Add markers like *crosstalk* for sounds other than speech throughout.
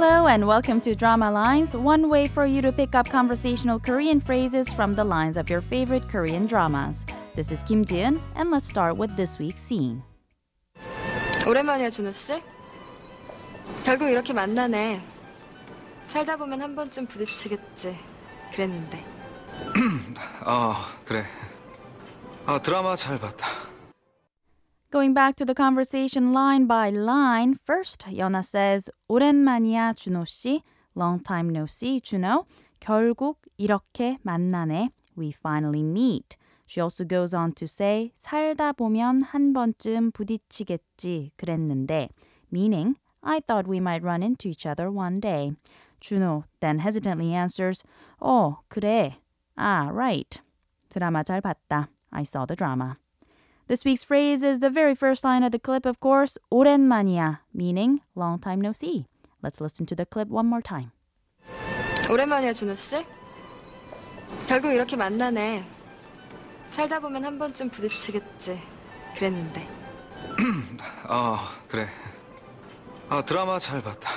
Hello and welcome to Drama Lines, one way for you to pick up conversational Korean phrases from the lines of your favorite Korean dramas. This is Kim Jiun, and let's start with this week's scene. 오랜만이야, 준호 씨. 결국 이렇게 만나네. 살다 보면 한 번쯤 부딪히겠지. 그랬는데. *clears throat* 어, 그래. 아, 드라마 잘 봤다. Going back to the conversation line by line, first, Yona says, 오랜만이야, 준호 씨. Long time no see, 준호. 결국 이렇게 만나네. We finally meet. She also goes on to say, 살다 보면 한 번쯤 부딪히겠지, 그랬는데. Meaning, I thought we might run into each other one day. 준호 then hesitantly answers, 어, 그래. Ah, right. 드라마 잘 봤다. I saw the drama. This week's phrase is the very first line of the clip, of course, 오랜만이야, meaning long time no see. Let's listen to the clip one more time. 오랜만이야, 준호 씨. 결국 이렇게 만나네. 살다 보면 한 번쯤 부딪히겠지. 그랬는데. *clears throat* 어, 그래. 아, 드라마 잘 봤다.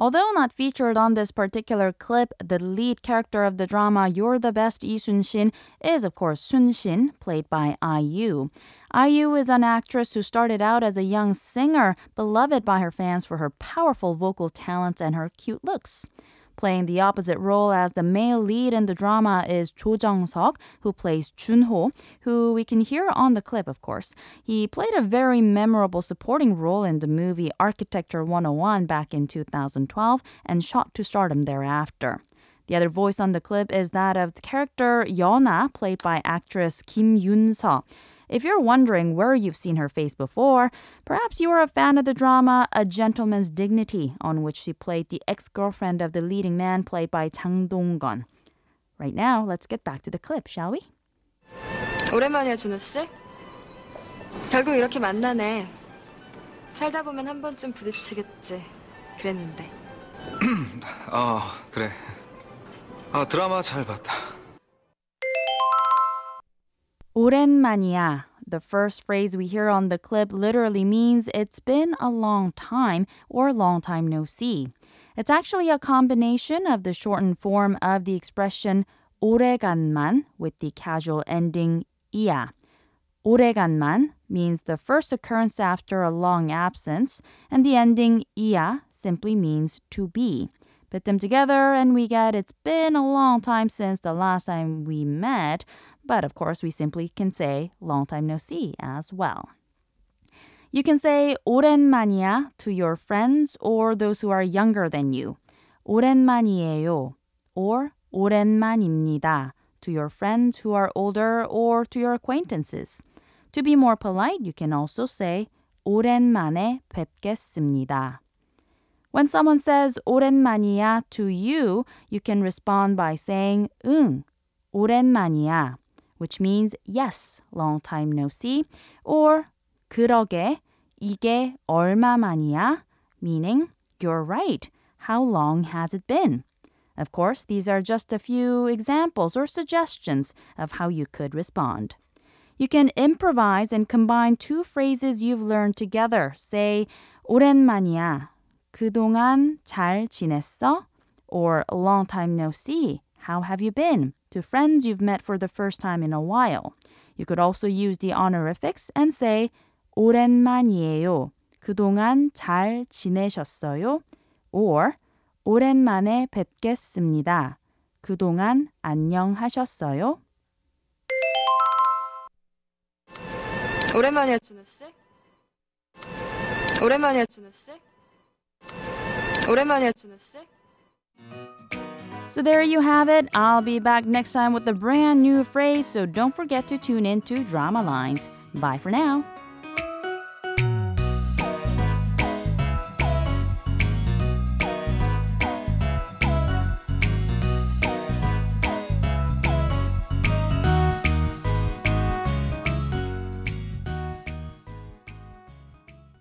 Although not featured on this particular clip, the lead character of the drama You're the Best Lee Sun-shin is of course Sun-shin, played by IU. IU is an actress who started out as a young singer, beloved by her fans for her powerful vocal talents and her cute looks. Playing the opposite role as the male lead in the drama is Cho Jung-seok, who plays Junho, who we can hear on the clip, of course. He played a very memorable supporting role in the movie Architecture 101 back in 2012 and shot to stardom thereafter. The other voice on the clip is that of the character Yona, played by actress Kim Yoon-seo. If you're wondering where you've seen her face before, perhaps you are a fan of the drama A Gentleman's Dignity, on which she played the ex-girlfriend of the leading man played by Chang Dong-gun. Right now, let's get back to the clip, shall we? 오랜만이야, 준호 씨. 결국 이렇게 만나네. 살다 보면 한 번쯤 부딪히겠지. 그랬는데. *clears throat* 어, 그래. 아, 드라마 잘 봤다. 오랜만이야. The first phrase we hear on the clip literally means it's been a long time or long time no see. It's actually a combination of the shortened form of the expression 오래간만 with the casual ending 이야. 오래간만 means the first occurrence after a long absence, and the ending 이야 simply means to be. Put them together and we get it's been a long time since the last time we met, but of course we simply can say long time no see as well. You can say 오랜만이야 to your friends or those who are younger than you. 오랜만이에요 or 오랜만입니다 to your friends who are older or to your acquaintances. To be more polite, you can also say 오랜만에 뵙겠습니다. When someone says 오랜만이야 to you, you can respond by saying 응, 오랜만이야, which means yes, long time no see, or 그러게, 이게 얼마만이야, meaning you're right, how long has it been? Of course, these are just a few examples or suggestions of how you could respond. You can improvise and combine two phrases you've learned together. Say, 오랜만이야. 그동안 잘 지냈어? Or a long time no see. How have you been? To friends you've met for the first time in a while. You could also use the honorifics and say, 오랜만이에요. 그동안 잘 지내셨어요? Or, 오랜만에 뵙겠습니다. 그동안 안녕하셨어요? 오랜만이야, 준호 씨. 오랜만이야, 준호 씨. 오랜만이야, 준호 씨. So there you have it. I'll be back next time with a brand new phrase, so don't forget to tune in to Drama Lines. Bye for now.